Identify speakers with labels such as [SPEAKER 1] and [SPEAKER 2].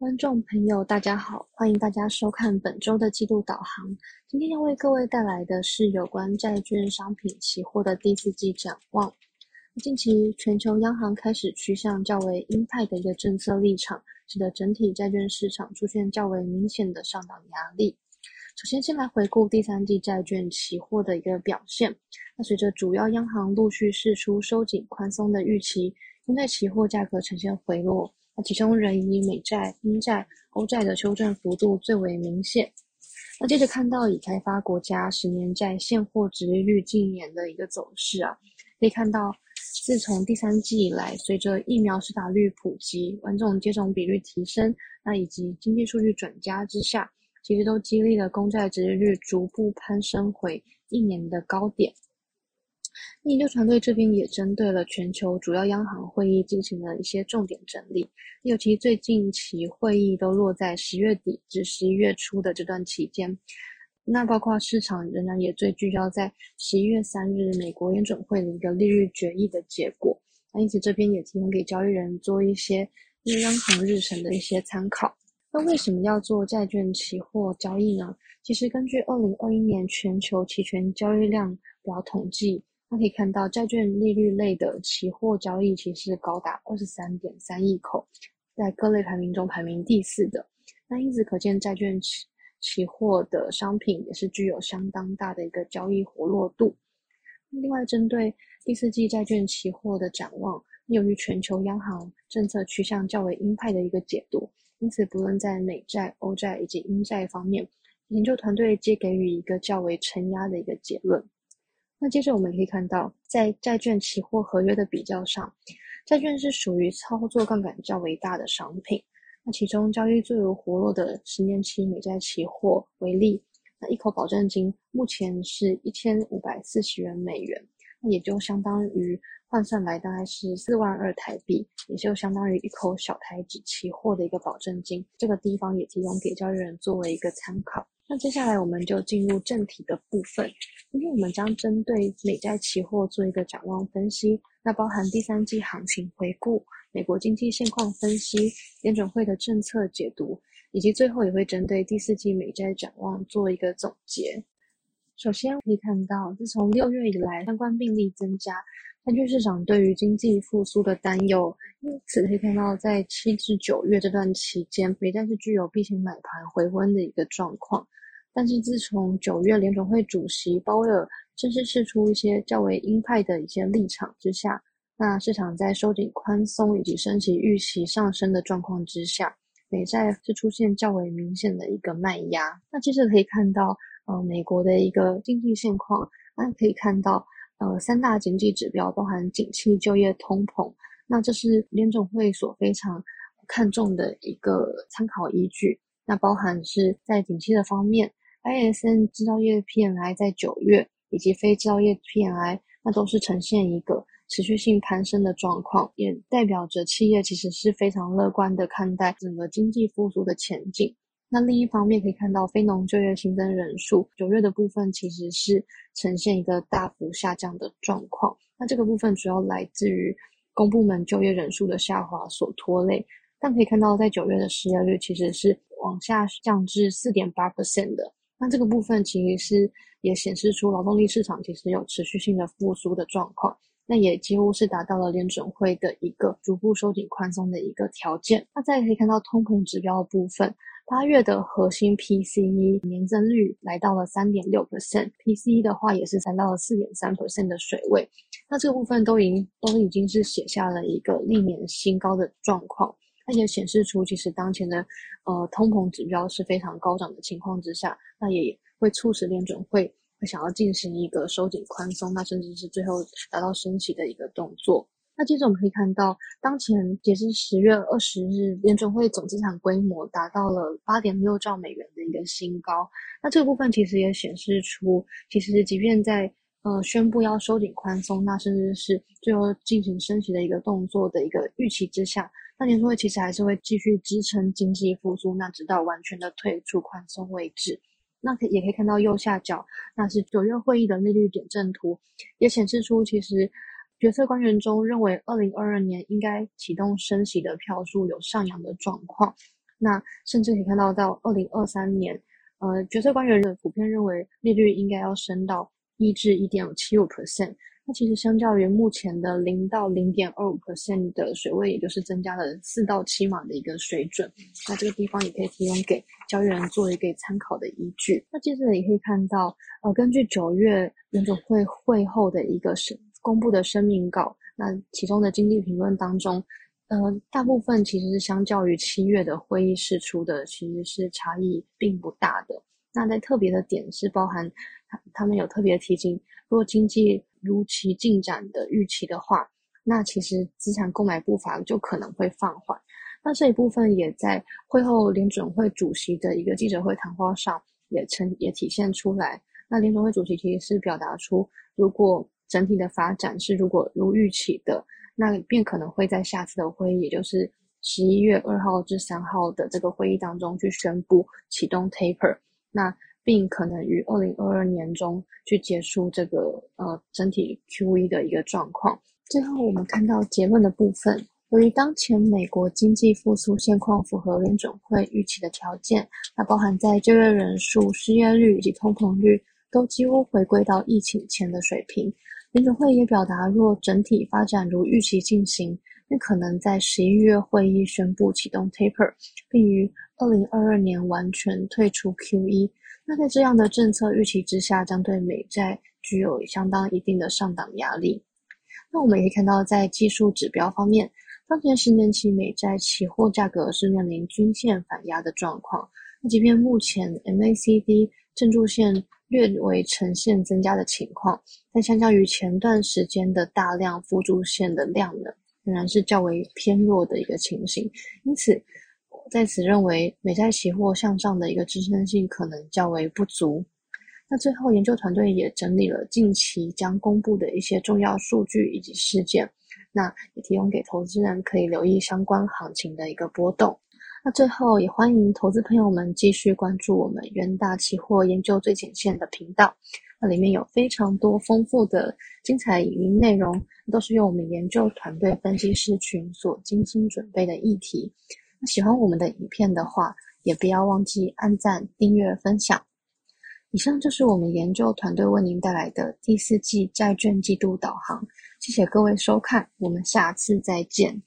[SPEAKER 1] 观众朋友，大家好，欢迎大家收看本周的季度导航。今天要为各位带来的是有关债券商品期货的第四季展望。近期全球央行开始趋向较为鹰派的一个政策立场，使得整体债券市场出现较为明显的上涨压力。首先，先来回顾第三季债券期货的一个表现。那随着主要央行陆续释出收紧宽松的预期，因为期货价格呈现回落。那其中仍以美债、英债、欧债的修正幅度最为明显。那接着看到已开发国家十年债现货值利率近年的一个走势啊，可以看到，自从第三季以来，随着疫苗施打率普及、完种接种比率提升，那以及经济数据转佳之下，其实都激励了公债值利率逐步攀升回一年的高点。研究团队这边也针对了全球主要央行会议进行了一些重点整理，尤其最近期会议都落在十月底至十一月初的这段期间，那包括市场仍然也最聚焦在十一月三日美国联准会的一个利率决议的结果，那因此这边也提供给交易人做一些央行日程的一些参考。那为什么要做债券期货交易呢？其实根据二零二一年全球期权交易量表统计。那可以看到，债券利率类的期货交易其实高达二十三点三亿口，在各类排名中排名第四的。那因此可见，债券期期货的商品也是具有相当大的一个交易活络度。另外，针对第四季债券期货的展望，由于全球央行政策趋向较为鹰派的一个解读，因此不论在美债、欧债以及英债方面，研究团队皆给予一个较为承压的一个结论。那接着我们可以看到，在债券期货合约的比较上，债券是属于操作杠杆较为大的商品。那其中交易最为活络的十年期美债期货为例，那一口保证金目前是一千五百四十元美元，那也就相当于换算来大概是四万二台币，也就相当于一口小台纸期货的一个保证金。这个地方也提供给交易人作为一个参考。那接下来我们就进入正题的部分。今天我们将针对美债期货做一个展望分析，那包含第三季行情回顾、美国经济现况分析、联准会的政策解读，以及最后也会针对第四季美债展望做一个总结。首先可以看到，自从六月以来，相关病例增加，债券市场对于经济复苏的担忧，因此可以看到，在七至九月这段期间，美债是具有避险买盘回温的一个状况。但是自从九月联总会主席鲍威尔正式释出一些较为鹰派的一些立场之下，那市场在收紧宽松以及升息预期上升的状况之下，美债是出现较为明显的一个卖压。那其实可以看到，呃，美国的一个经济现况，那可以看到，呃，三大经济指标包含景气、就业、通膨，那这是联总会所非常看重的一个参考依据。那包含是在景气的方面。ISM 制造业 PMI 在九月以及非制造业 PMI，那都是呈现一个持续性攀升的状况，也代表着企业其实是非常乐观的看待整个经济复苏的前景。那另一方面可以看到非农就业新增人数九月的部分其实是呈现一个大幅下降的状况，那这个部分主要来自于公部门就业人数的下滑所拖累，但可以看到在九月的失业率其实是往下降至四点八 percent 的。那这个部分其实是也显示出劳动力市场其实有持续性的复苏的状况，那也几乎是达到了联准会的一个逐步收紧宽松的一个条件。那再可以看到通膨指标的部分，八月的核心 PCE 年增率来到了三点六 percent，PCE 的话也是来到了四点三 percent 的水位。那这部分都已经都已经是写下了一个历年新高的状况。它也显示出，其实当前的呃通膨指标是非常高涨的情况之下，那也会促使联准会会想要进行一个收紧宽松，那甚至是最后达到升息的一个动作。那接着我们可以看到，当前截至十月二十日，联准会总资产规模达到了八点六兆美元的一个新高。那这个部分其实也显示出，其实即便在呃宣布要收紧宽松，那甚至是最后进行升息的一个动作的一个预期之下。那年会其实还是会继续支撑经济复苏，那直到完全的退出宽松为止。那可也可以看到右下角，那是九月会议的利率点阵图，也显示出其实决策官员中认为二零二二年应该启动升息的票数有上扬的状况。那甚至可以看到，到二零二三年，呃，决策官员的普遍认为利率应该要升到一至一点七五 percent。那其实相较于目前的零到零点二五 percent 的水位，也就是增加了四到七码的一个水准。那这个地方也可以提供给交易人做一个参考的依据。那接着也可以看到，呃，根据九月联总会会后的一个审公布的声明稿，那其中的经济评论当中。呃，大部分其实是相较于七月的会议释出的，其实是差异并不大的。那在特别的点是包含，他他们有特别提醒，如果经济如期进展的预期的话，那其实资产购买步伐就可能会放缓。那这一部分也在会后联准会主席的一个记者会谈话上也呈也体现出来。那联准会主席其实是表达出，如果整体的发展是如果如预期的。那便可能会在下次的会议，也就是十一月二号至三号的这个会议当中去宣布启动 taper，那并可能于二零二二年中去结束这个呃整体 QE 的一个状况。最后我们看到结论的部分，由于当前美国经济复苏现况符合联准会预期的条件，那包含在就业人数、失业率以及通膨率都几乎回归到疫情前的水平。联准会也表达，若整体发展如预期进行，那可能在十一月会议宣布启动 taper，并于二零二二年完全退出 QE。那在这样的政策预期之下，将对美债具有相当一定的上档压力。那我们也可以看到，在技术指标方面，当前十年期美债期货价格是面临均线反压的状况。那即便目前 MACD 正柱线。略为呈现增加的情况，但相较于前段时间的大量辅助线的量呢，仍然是较为偏弱的一个情形。因此，在此认为美债期货向上的一个支撑性可能较为不足。那最后，研究团队也整理了近期将公布的一些重要数据以及事件，那也提供给投资人可以留意相关行情的一个波动。那最后也欢迎投资朋友们继续关注我们元大期货研究最前线的频道，那里面有非常多丰富的精彩影音内容，都是由我们研究团队分析师群所精心准备的议题。那喜欢我们的影片的话，也不要忘记按赞、订阅、分享。以上就是我们研究团队为您带来的第四季债券季度导航，谢谢各位收看，我们下次再见。